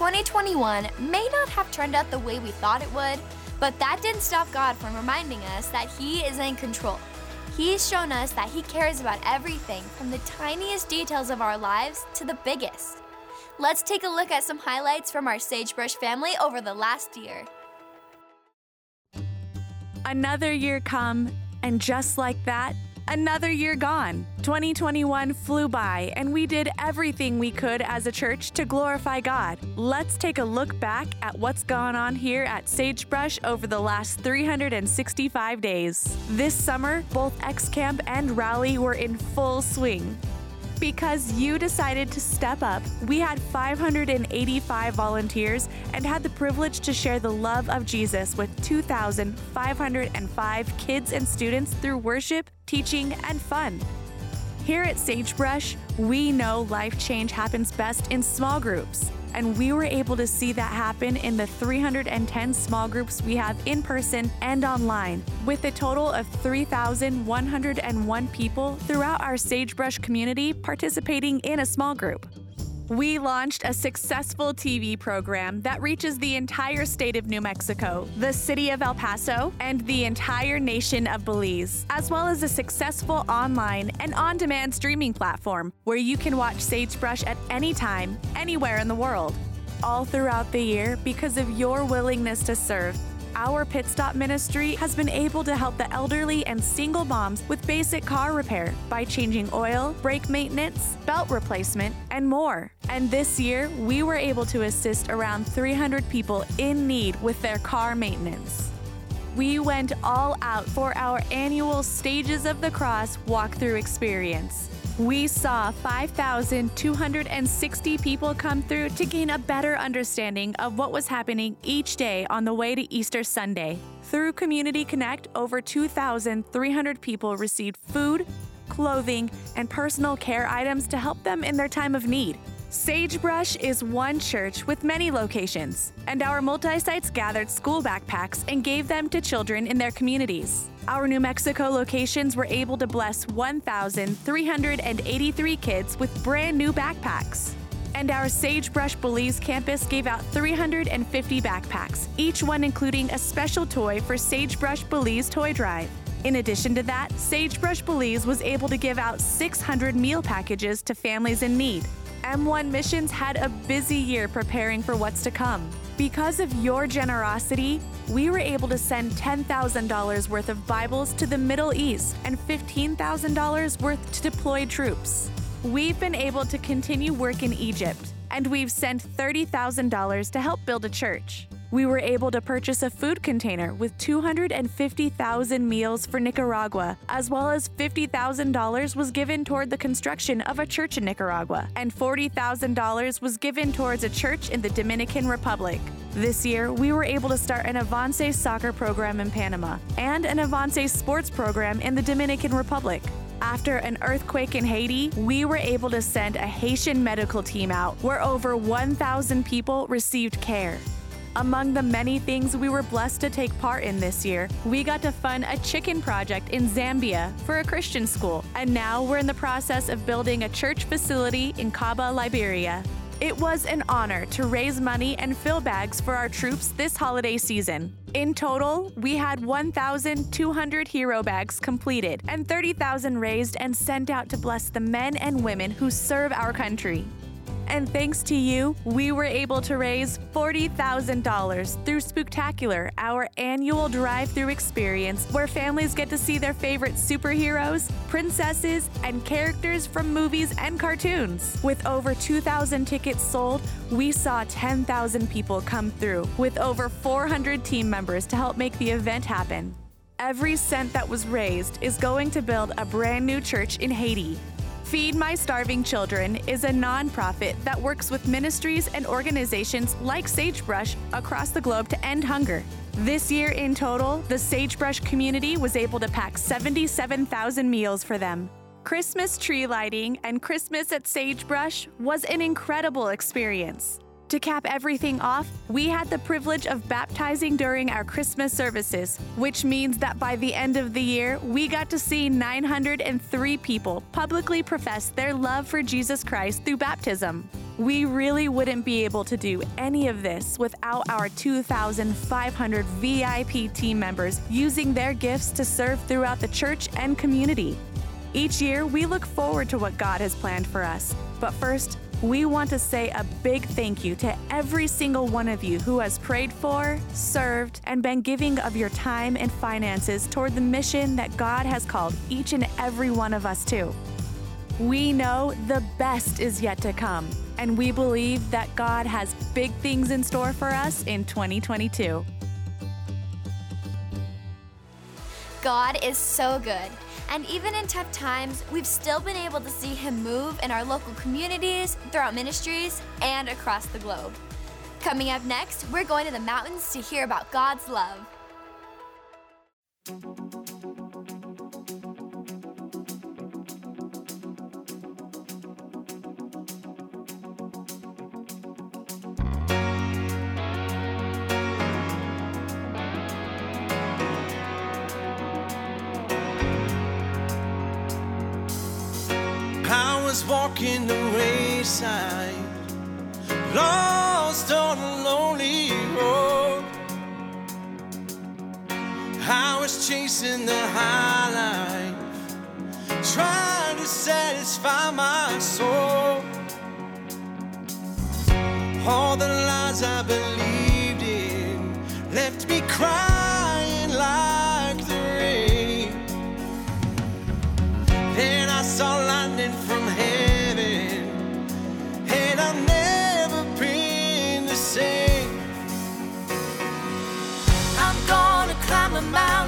2021 may not have turned out the way we thought it would, but that didn't stop God from reminding us that He is in control. He's shown us that He cares about everything from the tiniest details of our lives to the biggest. Let's take a look at some highlights from our Sagebrush family over the last year. Another year come, and just like that, another year gone. 2021 flew by, and we did everything we could as a church to glorify God. Let's take a look back at what's gone on here at Sagebrush over the last 365 days. This summer, both X Camp and Rally were in full swing. Because you decided to step up, we had 585 volunteers and had the privilege to share the love of Jesus with 2,505 kids and students through worship, teaching, and fun. Here at Sagebrush, we know life change happens best in small groups. And we were able to see that happen in the 310 small groups we have in person and online, with a total of 3,101 people throughout our Sagebrush community participating in a small group. We launched a successful TV program that reaches the entire state of New Mexico, the city of El Paso, and the entire nation of Belize, as well as a successful online and on demand streaming platform where you can watch Sagebrush at any time, anywhere in the world. All throughout the year, because of your willingness to serve, our Pit Stop ministry has been able to help the elderly and single moms with basic car repair by changing oil, brake maintenance, belt replacement, and more. And this year, we were able to assist around 300 people in need with their car maintenance. We went all out for our annual Stages of the Cross walkthrough experience. We saw 5,260 people come through to gain a better understanding of what was happening each day on the way to Easter Sunday. Through Community Connect, over 2,300 people received food, clothing, and personal care items to help them in their time of need. Sagebrush is one church with many locations, and our multi sites gathered school backpacks and gave them to children in their communities. Our New Mexico locations were able to bless 1,383 kids with brand new backpacks. And our Sagebrush Belize campus gave out 350 backpacks, each one including a special toy for Sagebrush Belize Toy Drive. In addition to that, Sagebrush Belize was able to give out 600 meal packages to families in need. M1 Missions had a busy year preparing for what's to come. Because of your generosity, we were able to send $10,000 worth of Bibles to the Middle East and $15,000 worth to deployed troops. We've been able to continue work in Egypt, and we've sent $30,000 to help build a church. We were able to purchase a food container with 250,000 meals for Nicaragua, as well as $50,000 was given toward the construction of a church in Nicaragua, and $40,000 was given towards a church in the Dominican Republic. This year, we were able to start an Avance soccer program in Panama and an Avance sports program in the Dominican Republic. After an earthquake in Haiti, we were able to send a Haitian medical team out where over 1,000 people received care. Among the many things we were blessed to take part in this year, we got to fund a chicken project in Zambia for a Christian school, and now we're in the process of building a church facility in Kaba, Liberia. It was an honor to raise money and fill bags for our troops this holiday season. In total, we had 1,200 hero bags completed and 30,000 raised and sent out to bless the men and women who serve our country. And thanks to you, we were able to raise $40,000 through Spooktacular, our annual drive through experience where families get to see their favorite superheroes, princesses, and characters from movies and cartoons. With over 2,000 tickets sold, we saw 10,000 people come through, with over 400 team members to help make the event happen. Every cent that was raised is going to build a brand new church in Haiti. Feed My Starving Children is a nonprofit that works with ministries and organizations like Sagebrush across the globe to end hunger. This year in total, the Sagebrush community was able to pack 77,000 meals for them. Christmas tree lighting and Christmas at Sagebrush was an incredible experience. To cap everything off, we had the privilege of baptizing during our Christmas services, which means that by the end of the year, we got to see 903 people publicly profess their love for Jesus Christ through baptism. We really wouldn't be able to do any of this without our 2,500 VIP team members using their gifts to serve throughout the church and community. Each year, we look forward to what God has planned for us. But first, we want to say a big thank you to every single one of you who has prayed for, served, and been giving of your time and finances toward the mission that God has called each and every one of us to. We know the best is yet to come, and we believe that God has big things in store for us in 2022. God is so good. And even in tough times, we've still been able to see Him move in our local communities, throughout ministries, and across the globe. Coming up next, we're going to the mountains to hear about God's love. Walking the wayside, lost on a lonely road. I was chasing the high life, trying to satisfy my soul. All the lies I believed in left me crying climb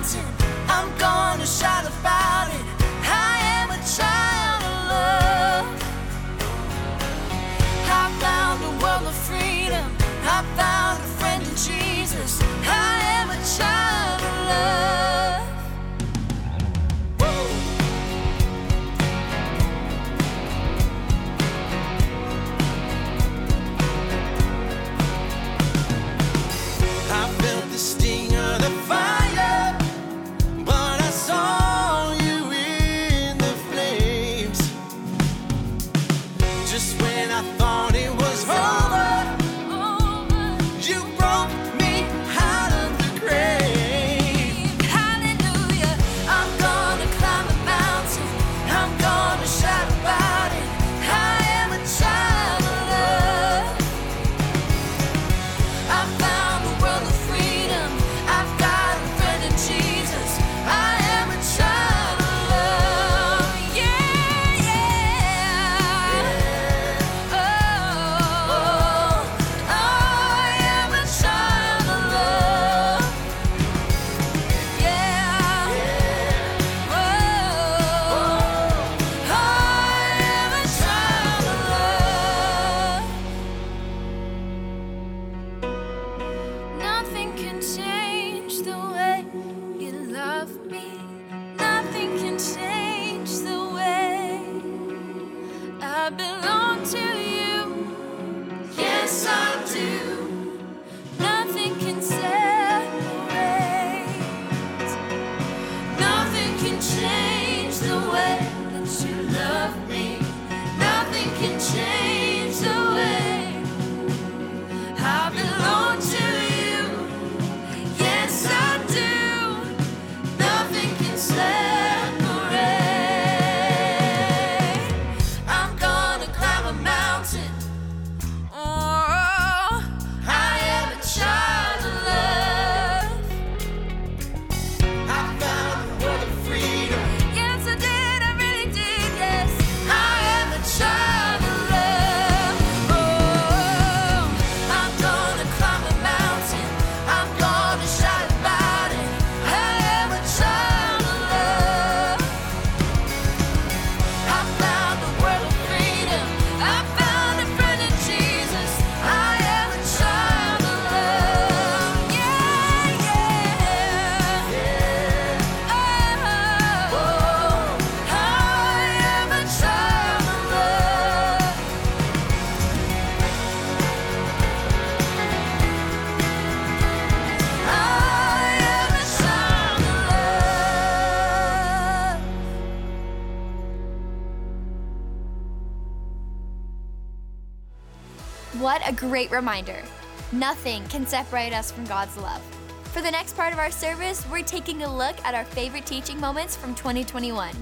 great reminder. Nothing can separate us from God's love. For the next part of our service, we're taking a look at our favorite teaching moments from 2021.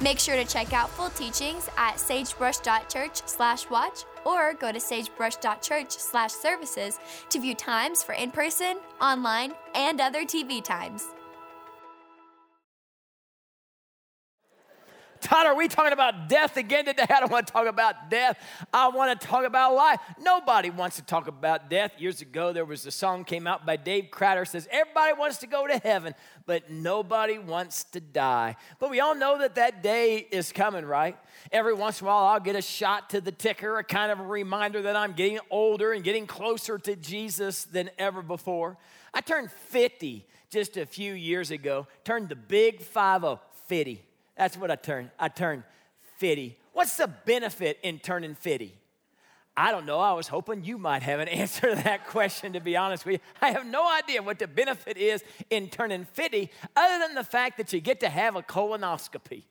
Make sure to check out full teachings at sagebrush.church/watch or go to sagebrush.church/services to view times for in-person, online, and other TV times. Todd, are we talking about death again today? I don't want to talk about death. I want to talk about life. Nobody wants to talk about death. Years ago, there was a song came out by Dave Crowder says, Everybody wants to go to heaven, but nobody wants to die. But we all know that that day is coming, right? Every once in a while, I'll get a shot to the ticker, a kind of a reminder that I'm getting older and getting closer to Jesus than ever before. I turned 50 just a few years ago, turned the big 5 50. That's what I turned. I turned 50. What's the benefit in turning 50? I don't know. I was hoping you might have an answer to that question, to be honest with you. I have no idea what the benefit is in turning 50, other than the fact that you get to have a colonoscopy.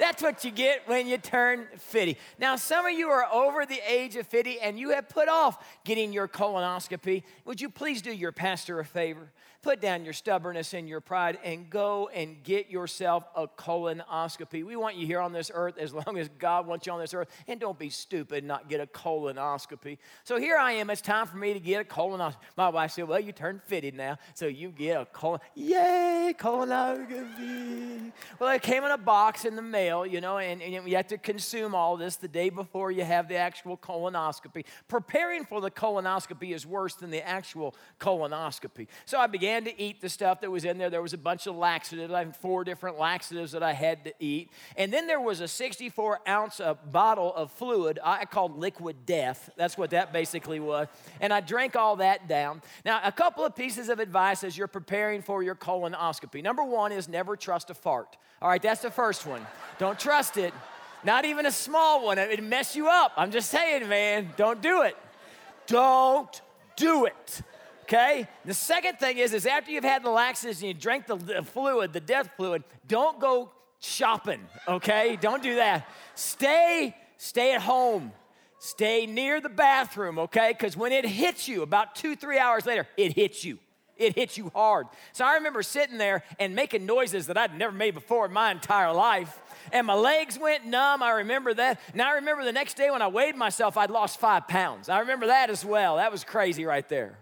That's what you get when you turn 50. Now, some of you are over the age of 50 and you have put off getting your colonoscopy. Would you please do your pastor a favor? Put down your stubbornness and your pride and go and get yourself a colonoscopy. We want you here on this earth as long as God wants you on this earth. And don't be stupid and not get a colonoscopy. So here I am. It's time for me to get a colonoscopy. My wife said, Well, you turned 50 now, so you get a colon. Yay, colonoscopy. Well, it came in a box in the mail, you know, and, and you have to consume all this the day before you have the actual colonoscopy. Preparing for the colonoscopy is worse than the actual colonoscopy. So I began to eat the stuff that was in there. There was a bunch of laxatives. I had four different laxatives that I had to eat. And then there was a 64 ounce bottle of fluid I called liquid death. That's what that basically was. And I drank all that down. Now, a couple of pieces of advice as you're preparing for your colonoscopy. Number one is never trust a fart. All right, that's the first one. Don't trust it. Not even a small one. It'd mess you up. I'm just saying, man, don't do it. Don't do it okay? The second thing is, is after you've had the laxatives and you drank the, the fluid, the death fluid, don't go shopping, okay? Don't do that. Stay, stay at home. Stay near the bathroom, okay? Because when it hits you, about two, three hours later, it hits you. It hits you hard. So I remember sitting there and making noises that I'd never made before in my entire life. And my legs went numb. I remember that. And I remember the next day when I weighed myself, I'd lost five pounds. I remember that as well. That was crazy right there.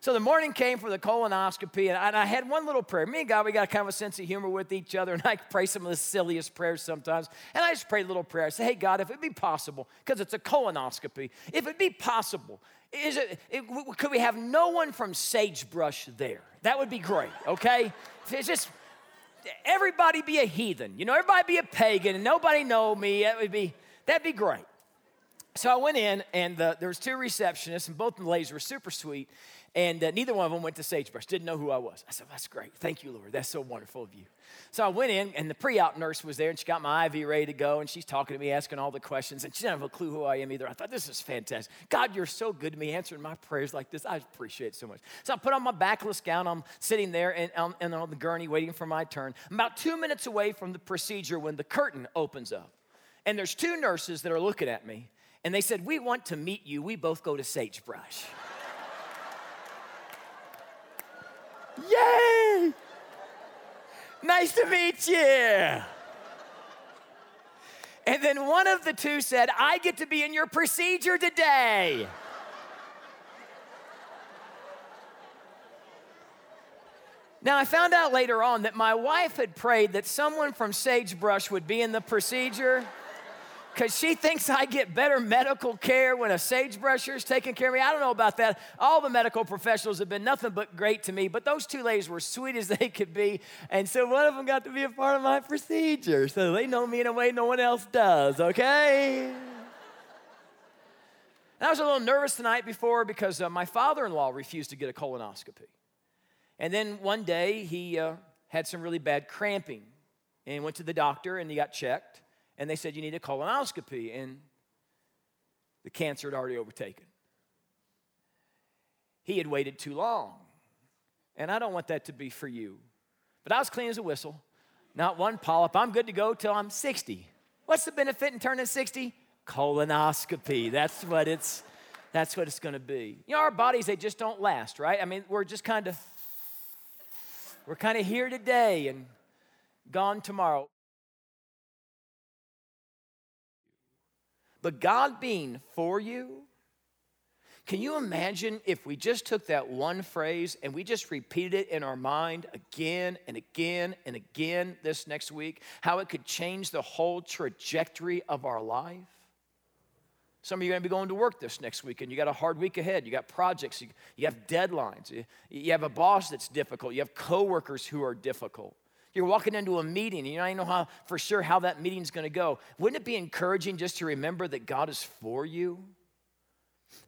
So the morning came for the colonoscopy, and I, had one little prayer. Me and God, we got kind of a sense of humor with each other, and I pray some of the silliest prayers sometimes. And I just prayed a little prayer. I said, Hey, God, if it be possible, because it's a colonoscopy, if it be possible, is it, it, could we have no one from Sagebrush there? That would be great, okay? It's just everybody be a heathen, you know, everybody be a pagan, and nobody know me. That would be that'd be great. So I went in, and the, there was two receptionists, and both the ladies were super sweet. And uh, neither one of them went to Sagebrush, didn't know who I was. I said, That's great. Thank you, Lord. That's so wonderful of you. So I went in, and the pre op nurse was there, and she got my IV ready to go, and she's talking to me, asking all the questions, and she didn't have a clue who I am either. I thought, This is fantastic. God, you're so good to me, answering my prayers like this. I appreciate it so much. So I put on my backless gown. I'm sitting there and, um, and on the gurney waiting for my turn. I'm about two minutes away from the procedure when the curtain opens up. And there's two nurses that are looking at me, and they said, We want to meet you. We both go to Sagebrush. Yay! Nice to meet you. And then one of the two said, I get to be in your procedure today. Now, I found out later on that my wife had prayed that someone from Sagebrush would be in the procedure because she thinks I get better medical care when a sagebrusher is taking care of me. I don't know about that. All the medical professionals have been nothing but great to me, but those two ladies were sweet as they could be. And so one of them got to be a part of my procedure. So they know me in a way no one else does, okay? And I was a little nervous the night before because uh, my father in law refused to get a colonoscopy. And then one day he uh, had some really bad cramping and went to the doctor and he got checked and they said, You need a colonoscopy. And the cancer had already overtaken. He had waited too long. And I don't want that to be for you. But I was clean as a whistle, not one polyp. I'm good to go till I'm 60. What's the benefit in turning 60? Colonoscopy. That's what it's that's what it's going to be. You know, our bodies they just don't last, right? I mean, we're just kind of we're kind of here today and gone tomorrow. But God being for you, can you imagine if we just took that one phrase and we just repeated it in our mind again and again and again this next week? How it could change the whole trajectory of our life? Some of you are going to be going to work this next week and you got a hard week ahead. You got projects, you, you have deadlines, you, you have a boss that's difficult, you have coworkers who are difficult. You're walking into a meeting and you don't even know how, for sure how that meeting's going to go. Wouldn't it be encouraging just to remember that God is for you?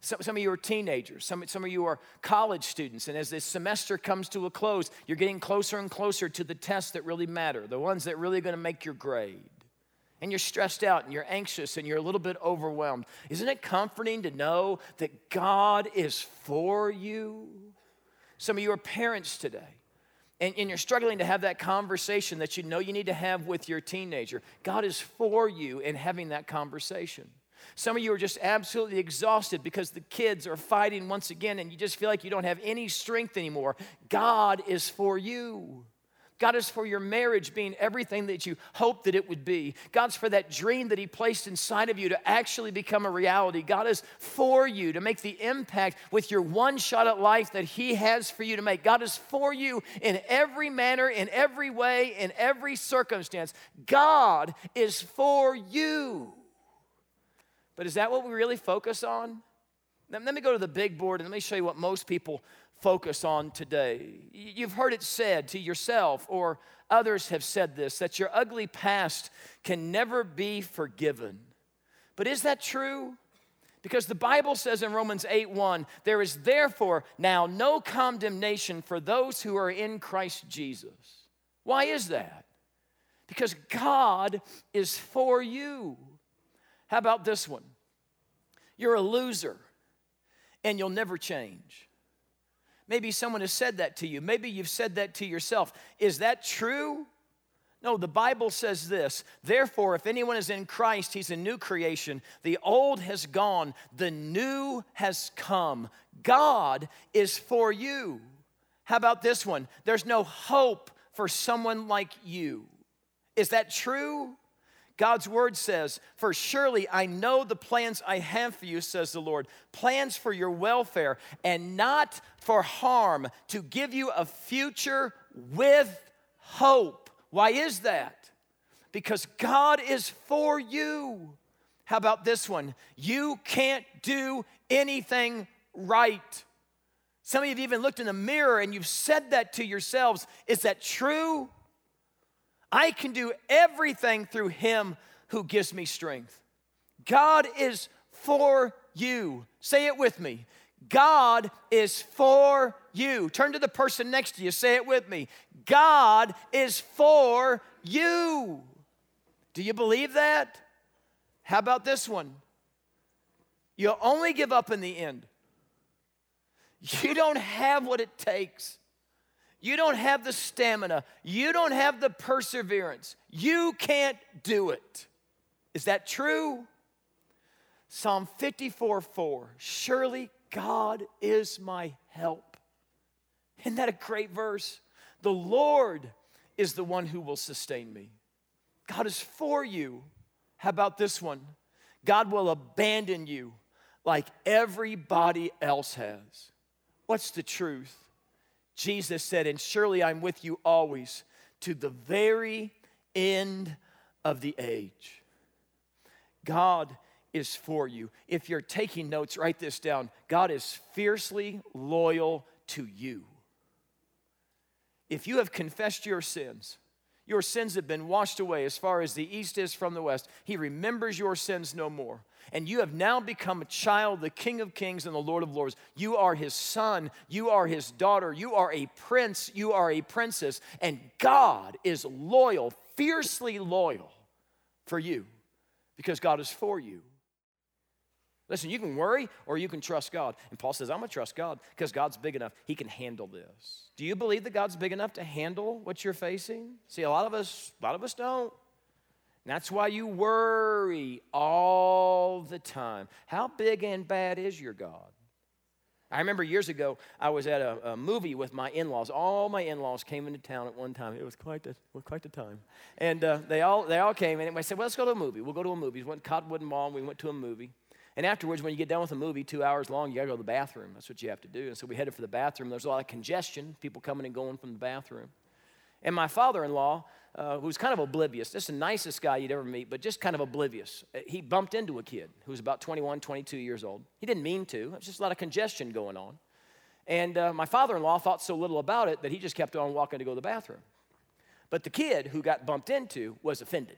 Some, some of you are teenagers, some, some of you are college students, and as this semester comes to a close, you're getting closer and closer to the tests that really matter, the ones that really going to make your grade and you're stressed out and you're anxious and you're a little bit overwhelmed. Isn't it comforting to know that God is for you? Some of you are parents today. And, and, you're struggling to have that conversation that you know you need to have with your teenager. God is for you in having that conversation. Some of you are just absolutely exhausted because the kids are fighting once again and you just feel like you don't have any strength anymore. God is for you. God is for your marriage being everything that you hoped that it would be. God's for that dream that He placed inside of you to actually become a reality. God is for you to make the impact with your one shot at life that He has for you to make. God is for you in every manner, in every way, in every circumstance. God is for you. But is that what we really focus on? Let me go to the big board and let me show you what most people focus on today. You've heard it said to yourself, or others have said this, that your ugly past can never be forgiven. But is that true? Because the Bible says in Romans 8 1, there is therefore now no condemnation for those who are in Christ Jesus. Why is that? Because God is for you. How about this one? You're a loser and you'll never change. Maybe someone has said that to you. Maybe you've said that to yourself. Is that true? No, the Bible says this. Therefore, if anyone is in Christ, he's a new creation. The old has gone, the new has come. God is for you. How about this one? There's no hope for someone like you. Is that true? God's word says, For surely I know the plans I have for you, says the Lord, plans for your welfare and not for harm, to give you a future with hope. Why is that? Because God is for you. How about this one? You can't do anything right. Some of you have even looked in the mirror and you've said that to yourselves. Is that true? I can do everything through him who gives me strength. God is for you. Say it with me. God is for you. Turn to the person next to you. Say it with me. God is for you. Do you believe that? How about this one? You'll only give up in the end. You don't have what it takes. You don't have the stamina. You don't have the perseverance. You can't do it. Is that true? Psalm 54 4. Surely God is my help. Isn't that a great verse? The Lord is the one who will sustain me. God is for you. How about this one? God will abandon you like everybody else has. What's the truth? Jesus said, And surely I'm with you always to the very end of the age. God is for you. If you're taking notes, write this down. God is fiercely loyal to you. If you have confessed your sins, your sins have been washed away as far as the east is from the west. He remembers your sins no more. And you have now become a child, the King of Kings and the Lord of Lords. You are his son. You are his daughter. You are a prince. You are a princess. And God is loyal, fiercely loyal for you because God is for you. Listen, you can worry or you can trust God. And Paul says, I'm going to trust God because God's big enough. He can handle this. Do you believe that God's big enough to handle what you're facing? See, a lot of us, a lot of us don't. And That's why you worry all the time. How big and bad is your God? I remember years ago, I was at a, a movie with my in laws. All my in laws came into town at one time. It was quite the, was quite the time. And uh, they, all, they all came, and I said, Well, let's go to a movie. We'll go to a movie. We went to Cottonwood Mall, and we went to a movie. And afterwards, when you get done with a movie, two hours long, you gotta go to the bathroom. That's what you have to do. And so we headed for the bathroom. There's a lot of congestion, people coming and going from the bathroom. And my father in law, uh, who's kind of oblivious, just the nicest guy you'd ever meet, but just kind of oblivious, uh, he bumped into a kid who was about 21, 22 years old. He didn't mean to, it was just a lot of congestion going on. And uh, my father in law thought so little about it that he just kept on walking to go to the bathroom. But the kid who got bumped into was offended.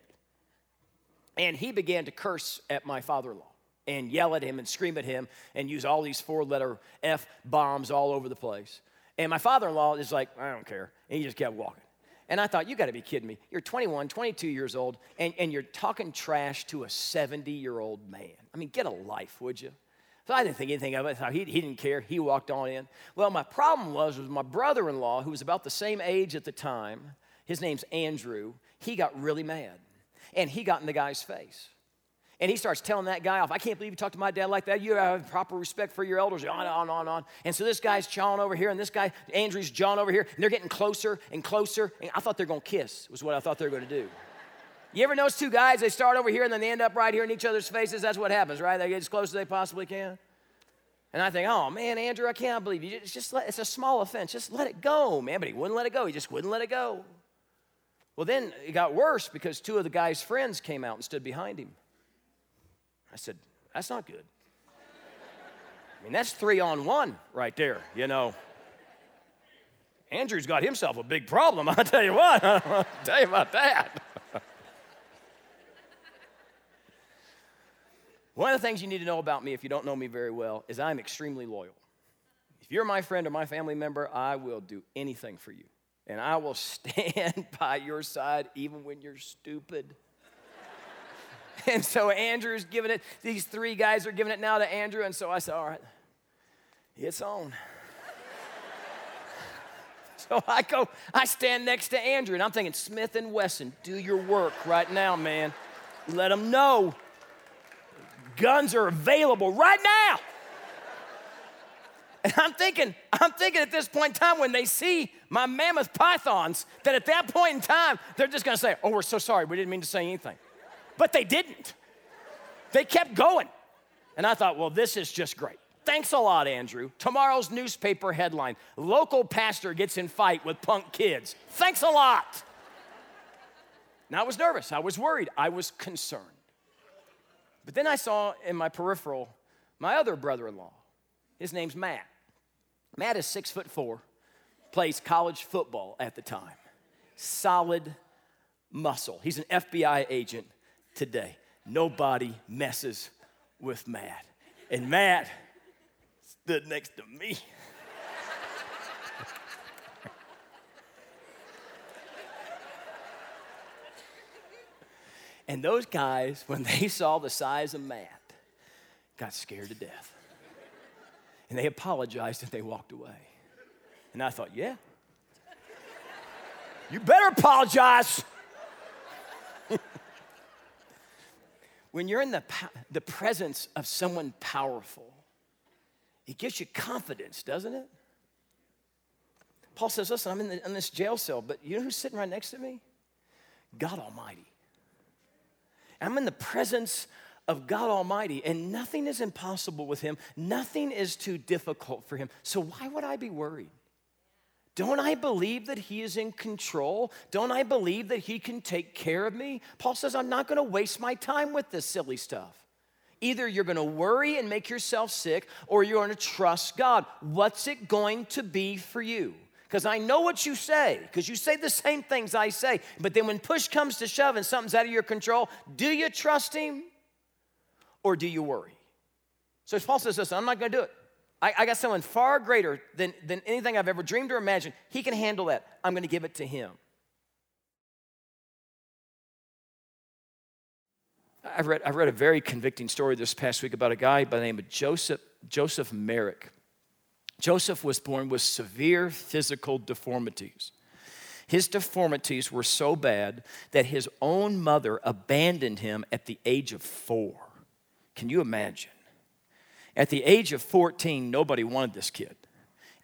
And he began to curse at my father in law and yell at him and scream at him and use all these four letter F bombs all over the place. And my father in law is like, I don't care. And he just kept walking. And I thought, you got to be kidding me. You're 21, 22 years old, and, and you're talking trash to a 70 year old man. I mean, get a life, would you? So I didn't think anything of it. He, he didn't care. He walked on in. Well, my problem was, was my brother in law, who was about the same age at the time, his name's Andrew, he got really mad. And he got in the guy's face. And he starts telling that guy off. I can't believe you talked to my dad like that. You have proper respect for your elders. On, on, on, on. And so this guy's chawing over here, and this guy, Andrew's jawing over here, and they're getting closer and closer. And I thought they're to kiss, was what I thought they were to do. You ever notice two guys, they start over here and then they end up right here in each other's faces? That's what happens, right? They get as close as they possibly can. And I think, oh man, Andrew, I can't believe you. It's just let, it's a small offense. Just let it go, man. But he wouldn't let it go. He just wouldn't let it go. Well, then it got worse because two of the guy's friends came out and stood behind him. I said, That's not good. I mean, that's three on one right there, you know. Andrew's got himself a big problem, I'll tell you what. I'll tell you about that. One of the things you need to know about me, if you don't know me very well, is I'm extremely loyal. If you're my friend or my family member, I will do anything for you. And I will stand by your side even when you're stupid. And so Andrew's giving it, these three guys are giving it now to Andrew. And so I said, All right, it's on. so I go, I stand next to Andrew, and I'm thinking, Smith and Wesson, do your work right now, man. Let them know guns are available right now. And I'm thinking, I'm thinking at this point in time when they see my mammoth pythons, that at that point in time, they're just gonna say, Oh, we're so sorry, we didn't mean to say anything. But they didn't. They kept going. And I thought, well, this is just great. Thanks a lot, Andrew. Tomorrow's newspaper headline Local pastor gets in fight with punk kids. Thanks a lot. Now I was nervous. I was worried. I was concerned. But then I saw in my peripheral my other brother in law. His name's Matt. Matt is six foot four, plays college football at the time. Solid muscle. He's an FBI agent today. Nobody messes with Matt. And Matt stood next to me. and those guys, when they saw the size of Matt, got scared to death. And they apologized and they walked away. And I thought, yeah, you better apologize. when you're in the, the presence of someone powerful, it gives you confidence, doesn't it? Paul says, Listen, I'm in, the, in this jail cell, but you know who's sitting right next to me? God Almighty. I'm in the presence of God Almighty, and nothing is impossible with Him. Nothing is too difficult for Him. So why would I be worried? Don't I believe that He is in control? Don't I believe that He can take care of me? Paul says, I'm not to waste my time with this silly stuff. Either you're to worry and make yourself sick, or you're to trust God. What's it going to be for you? Because I know what you say, because you say the same things I say. But then when push comes to shove and something's out of your control, do you trust Him or do you worry? So Paul says, Listen, I'm not to do it. I, I got someone far greater than, than anything I've ever dreamed or imagined. He can handle that. I'm going to give it to him. I read, I read a very convicting story this past week about a guy by the name of Joseph, Joseph Merrick. Joseph was born with severe physical deformities. His deformities were so bad that his own mother abandoned him at the age of four. Can you imagine? At the age of 14, nobody wanted this kid.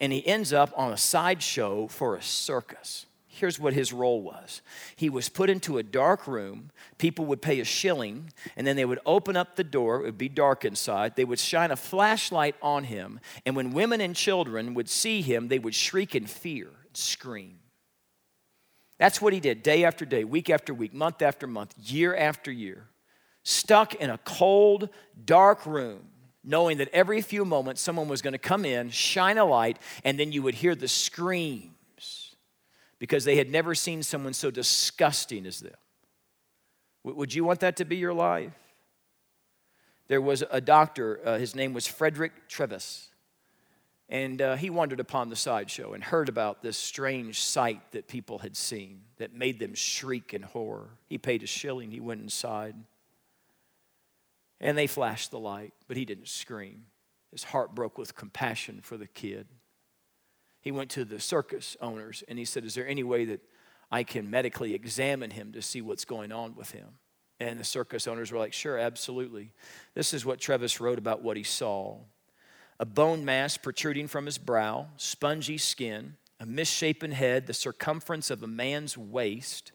And he ends up on a sideshow for a circus. Here's what his role was he was put into a dark room. People would pay a shilling, and then they would open up the door. It would be dark inside. They would shine a flashlight on him. And when women and children would see him, they would shriek in fear and scream. That's what he did day after day, week after week, month after month, year after year. Stuck in a cold, dark room, knowing that every few moments someone was going to come in, shine a light, and then you would hear the screams because they had never seen someone so disgusting as them. Would you want that to be your life? There was a doctor, uh, his name was Frederick Treves. And uh, he wandered upon the sideshow and heard about this strange sight that people had seen that made them shriek in horror. He paid a shilling, he went inside. And they flashed the light, but he didn't scream. His heart broke with compassion for the kid. He went to the circus owners and he said, Is there any way that I can medically examine him to see what's going on with him? And the circus owners were like, Sure, absolutely. This is what Treves wrote about what he saw a bone mass protruding from his brow, spongy skin, a misshapen head, the circumference of a man's waist.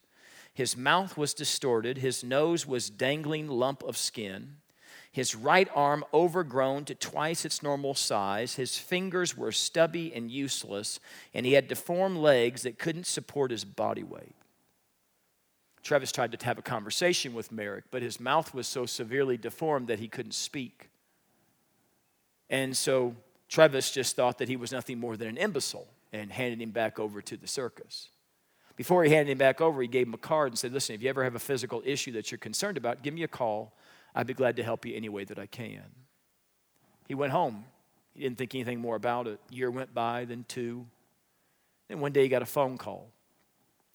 His mouth was distorted, his nose was dangling lump of skin. His right arm overgrown to twice its normal size. His fingers were stubby and useless, and he had deformed legs that couldn't support his body weight. Treves tried to have a conversation with Merrick, but his mouth was so severely deformed that he couldn't speak. And so Treves just thought that he was nothing more than an imbecile and handed him back over to the circus. Before he handed him back over, he gave him a card and said, Listen, if you ever have a physical issue that you're concerned about, give me a call. I'd be glad to help you any way that I can. He went home. He didn't think anything more about it. A year went by, then two. Then one day he got a phone call.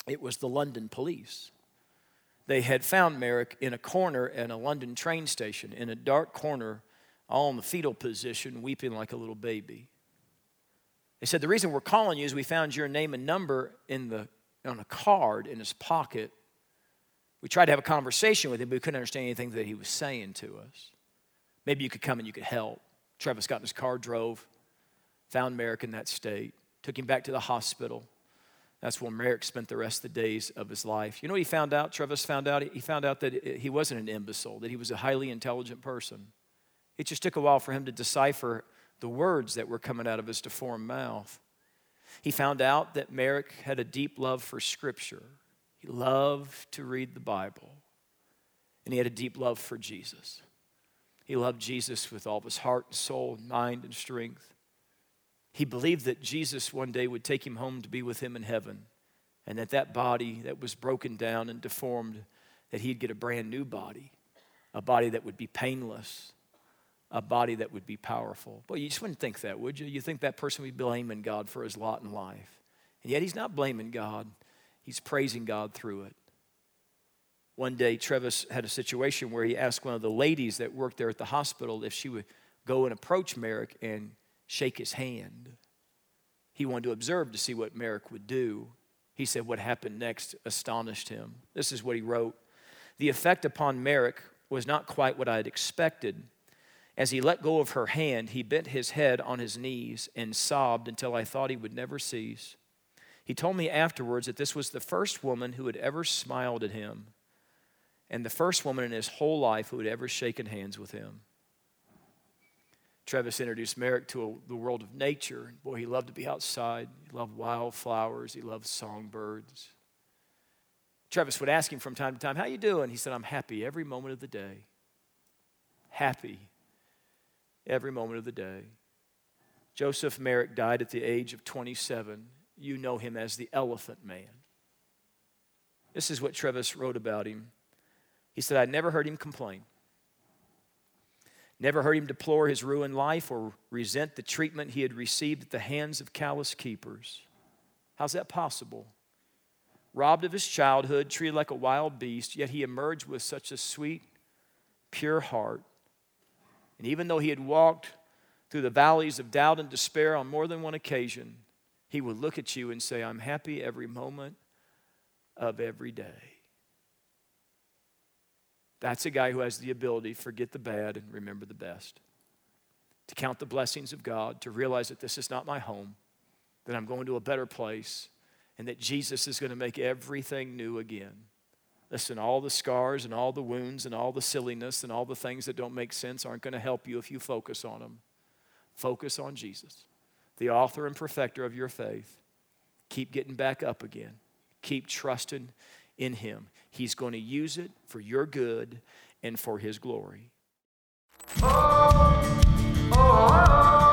It was the London police. They had found Merrick in a corner in a London train station, in a dark corner all in the fetal position, weeping like a little baby. They said, The reason we're calling you is we found your name and number in the, on a card in his pocket. We tried to have a conversation with him, but we couldn't understand anything that he was saying to us. Maybe you could come and you could help. Travis got in his car, drove, found Merrick in that state, took him back to the hospital. That's where Merrick spent the rest of the days of his life. You know what he found out? Travis found out? He found out that he wasn't an imbecile, that he was a highly intelligent person. It just took a while for him to decipher the words that were coming out of his deformed mouth. He found out that Merrick had a deep love for Scripture. He loved to read the Bible, and he had a deep love for Jesus. He loved Jesus with all his heart and soul, and mind and strength. He believed that Jesus one day would take him home to be with him in heaven, and that that body that was broken down and deformed, that he'd get a brand new body, a body that would be painless, a body that would be powerful. But you just wouldn't think that, would you? You think that person would be blaming God for his lot in life. And yet he's not blaming God, he's praising God through it. One day, Treves had a situation where he asked one of the ladies that worked there at the hospital if she would go and approach Merrick and shake his hand. He wanted to observe to see what Merrick would do. He said what happened next astonished him. This is what he wrote The effect upon Merrick was not quite what I had expected. As he let go of her hand, he bent his head on his knees and sobbed until I thought he would never cease. He told me afterwards that this was the first woman who had ever smiled at him and the first woman in his whole life who had ever shaken hands with him. Travis introduced Merrick to a, the world of nature. Boy, he loved to be outside. He loved wildflowers. He loved songbirds. Travis would ask him from time to time, "How you doing?" He said, "I'm happy every moment of the day." Happy every moment of the day. Joseph Merrick died at the age of 27. You know him as the Elephant Man. This is what Treves wrote about him. He said, I never heard him complain. Never heard him deplore his ruined life or resent the treatment he had received at the hands of callous keepers. How's that possible? Robbed of his childhood, treated like a wild beast, yet he emerged with such a sweet, pure heart and even though he had walked through the valleys of doubt and despair on more than one occasion, he will look at you and say, I'm happy every moment of every day. That's a guy who has the ability to forget the bad and remember the best, to count the blessings of God, to realize that this is not my home, that I'm going to a better place, and that Jesus is going to make everything new again. Listen, all the scars and all the wounds and all the silliness and all the things that don't make sense aren't going to help you if you focus on them. Focus on Jesus, the author and perfecter of your faith. Keep getting back up again. Keep trusting in Him. He's going to use it for your good and for His glory. done.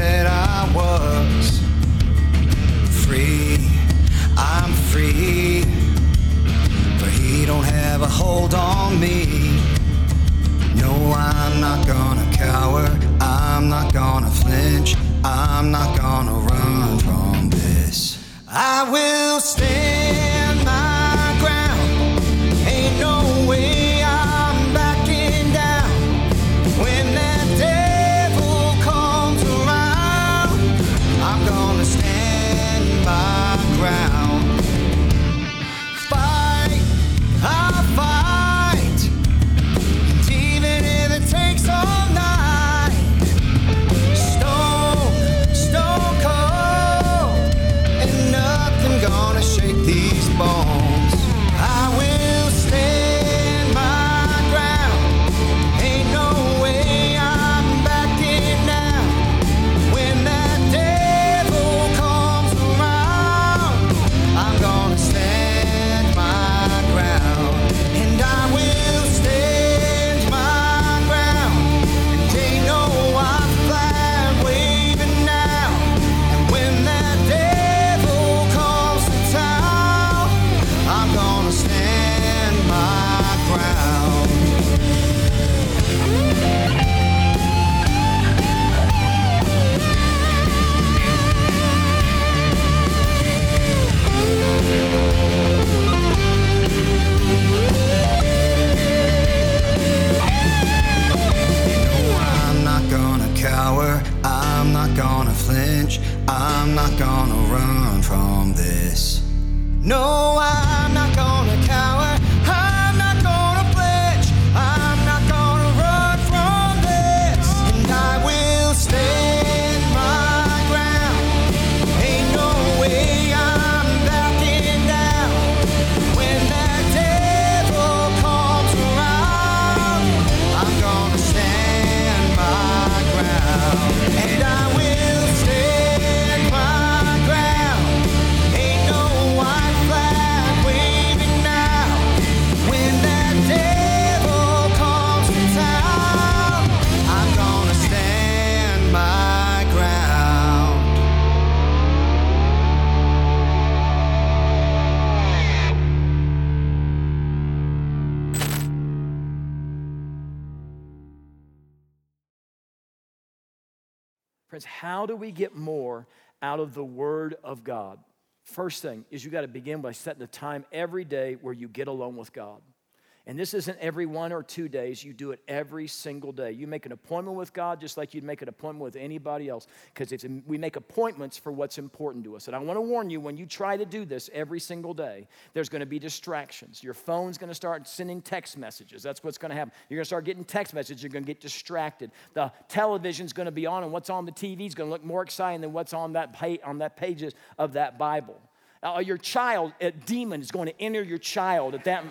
Said I was. Free. I'm free. But he don't have a hold on me. No, I'm not gonna cower. I'm not gonna flinch. I'm not gonna run from this. I will stand No, how do we get more out of the Word of God? First thing is you got to begin by setting a time every day where you get alone with God. And this isn't every one or two days, you do it every single day. You make an appointment with God just like you'd make an appointment with anybody else because we make appointments for what's important to us. And I want to warn you when you try to do this every single day, there's going to be distractions. Your phone's going to start sending text messages. That's what's going to happen. You're going to start getting text messages, you're going to get distracted. The television's going to be on, and what's on the TV is going to look more exciting than what's on that, pa- on that pages of that Bible. Uh, your child, a demon is going to enter your child at that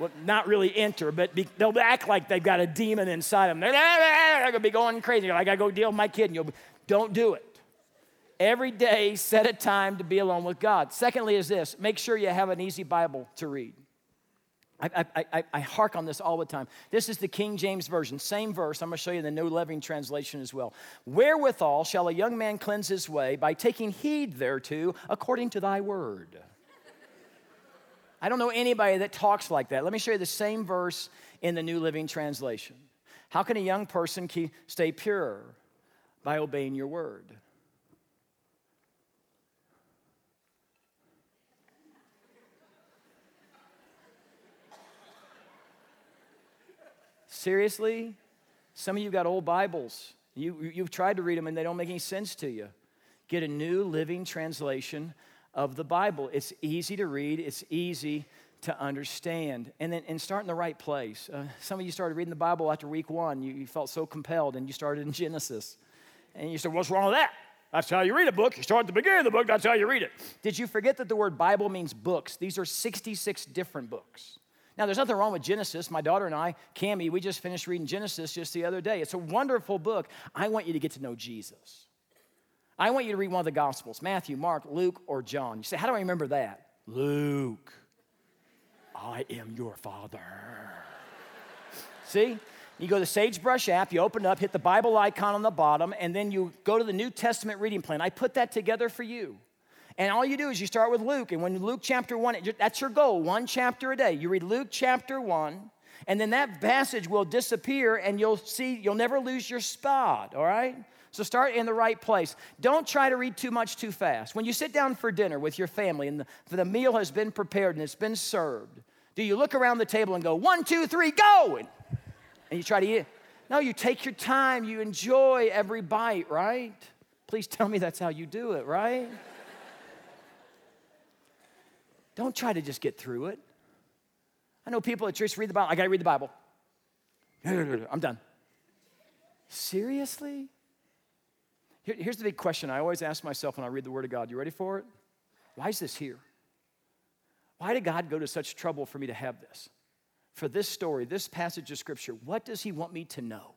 well, not really enter, but be, they'll act like they've got a demon inside them. They're, ah, ah, ah, they're going to be going crazy. I got to go deal with my kid. And you'll be, don't do it. Every day, set a time to be alone with God. Secondly, is this make sure you have an easy Bible to read. I, I, I, I hark on this all the time. This is the King James Version, same verse. I'm going to show you the New Living Translation as well. Wherewithal shall a young man cleanse his way by taking heed thereto according to thy word. I don't know anybody that talks like that. Let me show you the same verse in the New Living Translation. How can a young person keep, stay pure? By obeying your word. Seriously? Some of you got old Bibles. You, you've tried to read them and they don't make any sense to you. Get a new living translation of the Bible. It's easy to read, it's easy to understand. And then and start in the right place. Uh, some of you started reading the Bible after week one. You, you felt so compelled and you started in Genesis. And you said, What's wrong with that? That's how you read a book. You start at the beginning of the book, that's how you read it. Did you forget that the word Bible means books? These are 66 different books. Now, there's nothing wrong with Genesis. My daughter and I, Cami, we just finished reading Genesis just the other day. It's a wonderful book. I want you to get to know Jesus. I want you to read one of the Gospels Matthew, Mark, Luke, or John. You say, How do I remember that? Luke. I am your father. See? You go to the Sagebrush app, you open it up, hit the Bible icon on the bottom, and then you go to the New Testament reading plan. I put that together for you. And all you do is you start with Luke, and when Luke chapter one, that's your goal, one chapter a day. You read Luke chapter one, and then that passage will disappear, and you'll see, you'll never lose your spot, all right? So start in the right place. Don't try to read too much too fast. When you sit down for dinner with your family and the, the meal has been prepared and it's been served, do you look around the table and go, one, two, three, go? And and you try to eat. No, you take your time, you enjoy every bite, right? Please tell me that's how you do it, right? Don't try to just get through it. I know people at church read the Bible. I got to read the Bible. I'm done. Seriously? Here, here's the big question I always ask myself when I read the Word of God. You ready for it? Why is this here? Why did God go to such trouble for me to have this? for this story, this passage of scripture, what does he want me to know?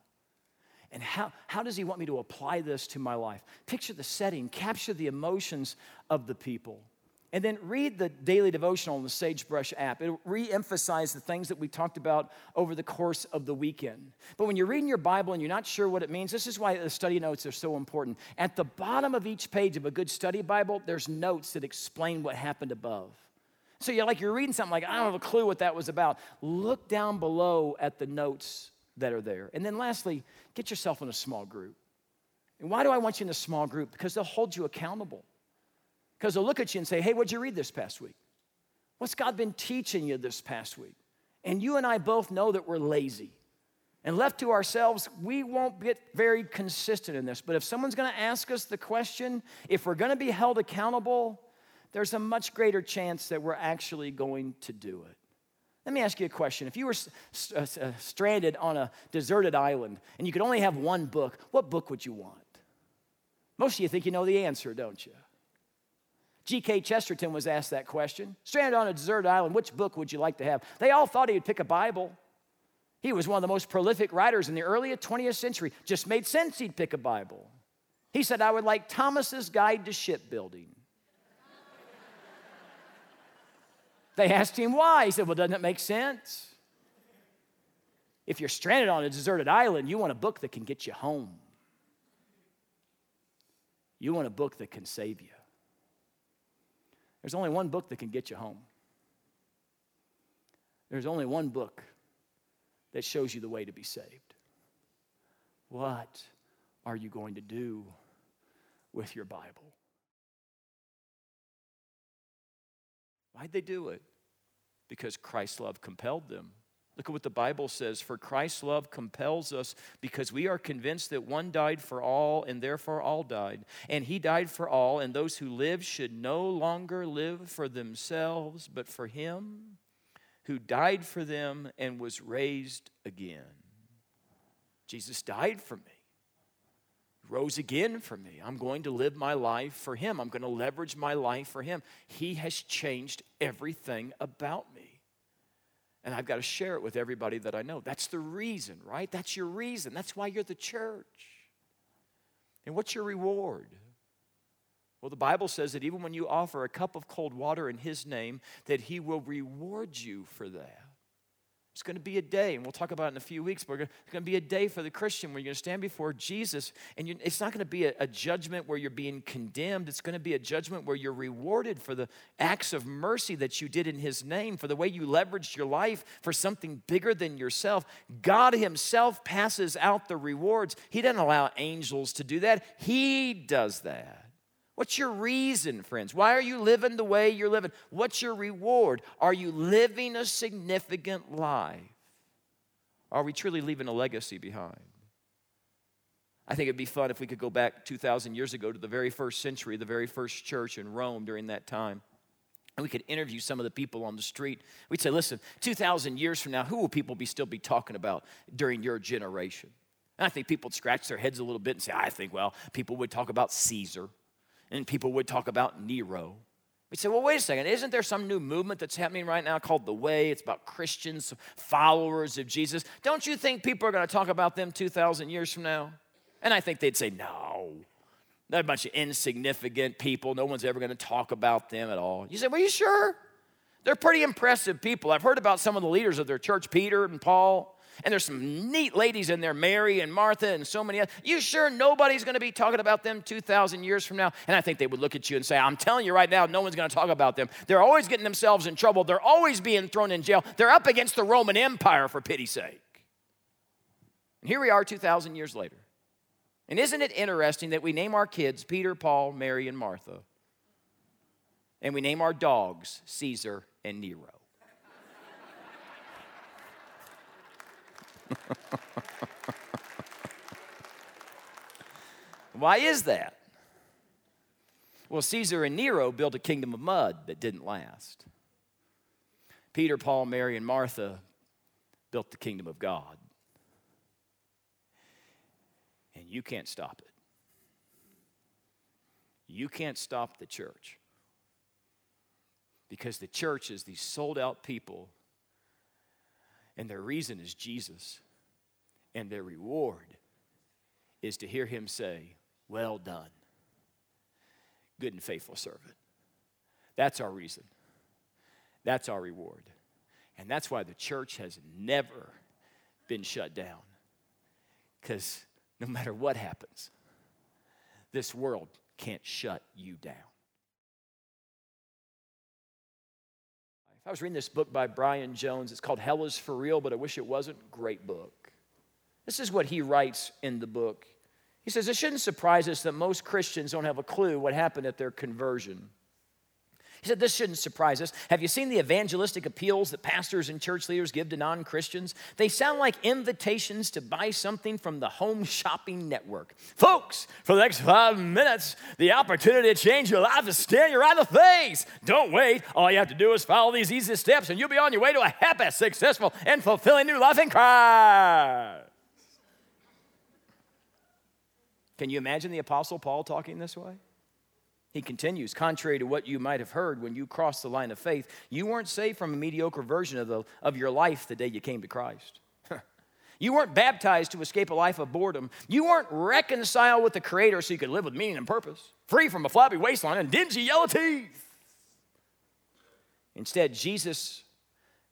And how, how does he want me to apply this to my life? Picture the setting, capture the emotions of the people. And then read the daily devotional on the Sagebrush app. It'll re emphasize the things that we talked about over the course of the weekend. But when you're reading your Bible and you're not sure what it means, this is why the study notes are so important. At the bottom of each page of a good study Bible, there's notes that explain what happened above. So you're like, you're reading something like, I don't have a clue what that was about. Look down below at the notes that are there. And then lastly, get yourself in a small group. And why do I want you in a small group? Because they'll hold you accountable. Because they'll look at you and say, hey, what'd you read this past week? What's God been teaching you this past week? And you and I both know that we're lazy. And left to ourselves, we won't get very consistent in this. But if someone's gonna ask us the question, if we're gonna be held accountable, there's a much greater chance that we're actually going to do it. Let me ask you a question. If you were uh, uh, stranded on a deserted island and you could only have one book, what book would you want? Most of you think you know the answer, don't you? G.K. Chesterton was asked that question. Stranded on a deserted island, which book would you like to have? They all thought he would pick a Bible. He was one of the most prolific writers in the early 20th century. Just made sense he'd pick a Bible. He said, I would like Thomas's Guide to Shipbuilding. They asked him why. He said, Well, doesn't it make sense? If you're stranded on a deserted island, you want a book that can get you home. You want a book that can save you. There's only one book that can get you home. There's only one book that shows you the way to be saved. What are you going to do with your Bible? Why'd they do it? Because Christ's love compelled them. Look at what the Bible says For Christ's love compels us because we are convinced that one died for all and therefore all died. And he died for all, and those who live should no longer live for themselves, but for him who died for them and was raised again. Jesus died for me rose again for me. I'm going to live my life for Him. I'm going to leverage my life for Him. He has changed everything about me. And I've got to share it with everybody that I know. That's the reason, right? That's your reason. That's why you're the church. And what's your reward? Well, the Bible says that even when you offer a cup of cold water in His name, that He will reward you for that. It's going to be a day, and we'll talk about it in a few weeks, but it's going to be a day for the Christian where you're going to stand before Jesus, and it's not going to be a, a, judgment where you're being condemned. It's going to be a judgment where you're rewarded for the acts of mercy that you did in His name, for the way you leveraged your life for something bigger than yourself. God Himself passes out the rewards. He doesn't allow angels to do that, He does that. What's your reason, friends? Why are you living the way you're living? What's your reward? Are you living a significant life? Are we truly leaving a legacy behind? I think it'd be fun if we could go back 2,000 years ago to the very first century, the very first church in Rome during that time. And we could interview some of the people on the street. We'd say, listen, 2,000 years from now, who will people be still be talking about during your generation? And I think people would scratch their heads a little bit and say, I think, well, people would talk about Caesar and people would talk about Nero. We say, well, wait a second, isn't there some new movement that's happening right now called The Way? It's about Christians, followers of Jesus. Don't you think people are going to talk about them 2,000 years from now? And I think they'd say, no. They're a bunch of insignificant people. No one's ever going to talk about them at all. You say, well, you sure? They're pretty impressive people. I've heard about some of the leaders of their church, Peter and Paul. And there's some neat ladies in there, Mary and Martha and so many others. You sure nobody's going to be talking about them 2,000 years from now? And I think they would look at you and say, I'm telling you right now, no one's going to talk about them. They're always getting themselves in trouble. They're always being thrown in jail. They're up against the Roman Empire, for pity's sake. And here we are 2,000 years later. And isn't it interesting that we name our kids Peter, Paul, Mary, and Martha? And we name our dogs Caesar and Nero. Why is that? Well, Caesar and Nero built a kingdom of mud that didn't last. Peter, Paul, Mary, and Martha built the kingdom of God and you can't stop it. You can't stop the church because the church is these sold out people, and their reason is Jesus, and their reward is to hear him say, Well done, good and faithful servant. That's our reason. That's our reward. And that's why the church has never been shut down. Because no matter what happens, this world can't shut you down. I was reading this book by Brian Jones. It's called Hell is for Real, but I wish it wasn't. Great book. This is what he writes in the book. He says, It shouldn't surprise us that most Christians don't have a clue what happened at their conversion. He said, This shouldn't surprise us. Have you seen the evangelistic appeals that pastors and church leaders give to non Christians? They sound like invitations to buy something from the home shopping network. Folks, for the next five minutes, the opportunity to change your life is staring you right in the face. Don't wait. All you have to do is follow these easy steps, and you'll be on your way to a happy, successful, and fulfilling new life in Christ. Can you imagine the Apostle Paul talking this way? He continues, contrary to what you might have heard when you crossed the line of faith, you weren't saved from a mediocre version of, the, of your life the day you came to Christ. you weren't baptized to escape a life of boredom. You weren't reconciled with the Creator so you could live with meaning and purpose, free from a flabby waistline and dingy yellow teeth. Instead, Jesus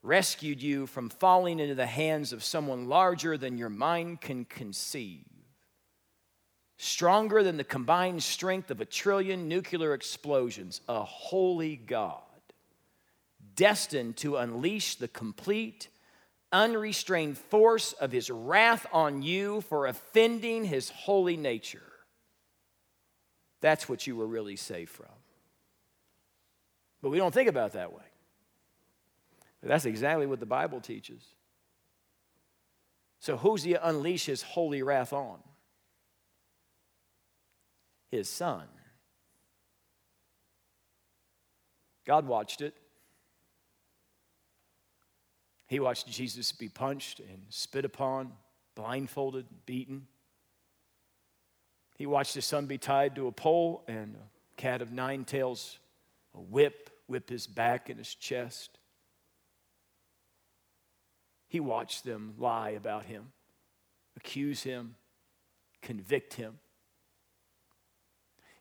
rescued you from falling into the hands of someone larger than your mind can conceive stronger than the combined strength of a trillion nuclear explosions, a holy God, destined to unleash the complete, unrestrained force of his wrath on you for offending his holy nature. That's what you were really saved from. But we don't think about that way. But that's exactly what the Bible teaches. So, who's he unleash his holy wrath on? His son. God watched it. He watched Jesus be punched and spit upon, blindfolded, beaten. He watched his son be tied to a pole and a cat of nine tails, a whip, whip his back and his chest. He watched them lie about him, accuse him, convict him.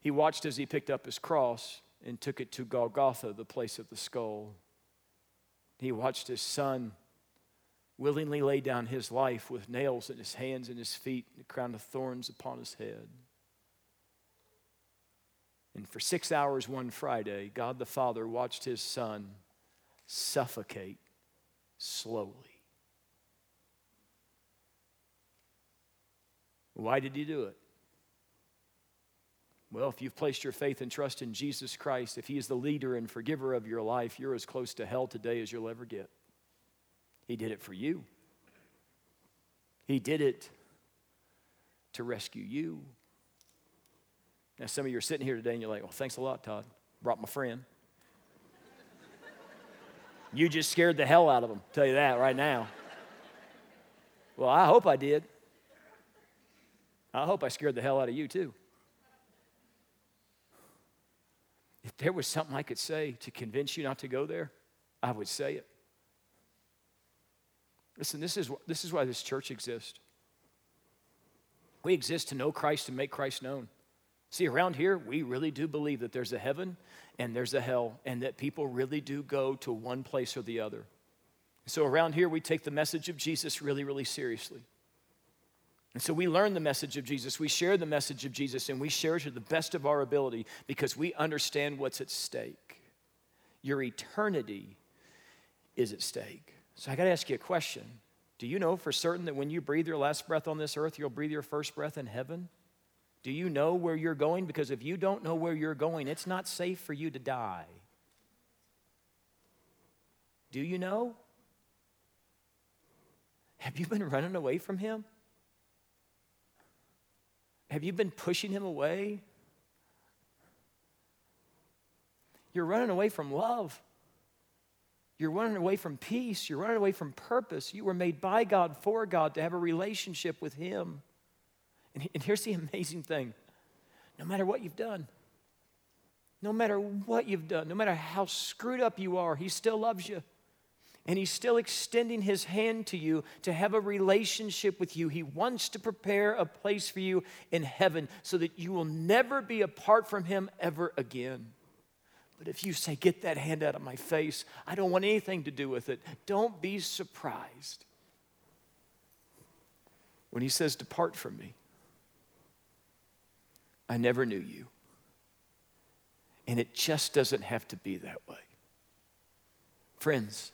He watched as he picked up his cross and took it to Golgotha, the place of the skull. He watched his son willingly lay down his life with nails in his hands and his feet and a crown of thorns upon his head. And for six hours one Friday, God the Father watched his son suffocate slowly. Why did he do it? Well, if you've placed your faith and trust in Jesus Christ, if He is the leader and forgiver of your life, you're as close to hell today as you'll ever get. He did it for you. He did it to rescue you. Now, some of you are sitting here today and you're like, well, thanks a lot, Todd. Brought my friend. you just scared the hell out of him, tell you that right now. Well, I hope I did. I hope I scared the hell out of you too. If there was something I could say to convince you not to go there, I would say it. Listen, this is, this is why this church exists. We exist to know Christ and make Christ known. See, around here, we really do believe that there's a heaven and there's a hell, and that people really do go to one place or the other. So, around here, we take the message of Jesus really, really seriously. And so we learn the message of Jesus, we share the message of Jesus, and we share it to the best of our ability because we understand what's at stake. Your eternity is at stake. So I got to ask you a question. Do you know for certain that when you breathe your last breath on this earth, you'll breathe your first breath in heaven? Do you know where you're going? Because if you don't know where you're going, it's not safe for you to die. Do you know? Have you been running away from Him? Have you been pushing him away? You're running away from love. You're running away from peace. You're running away from purpose. You were made by God, for God, to have a relationship with Him. And, and here's the amazing thing no matter what you've done, no matter what you've done, no matter how screwed up you are, He still loves you. And he's still extending his hand to you to have a relationship with you. He wants to prepare a place for you in heaven so that you will never be apart from him ever again. But if you say, Get that hand out of my face, I don't want anything to do with it, don't be surprised when he says, Depart from me. I never knew you. And it just doesn't have to be that way. Friends,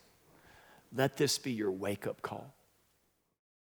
let this be your wake up call.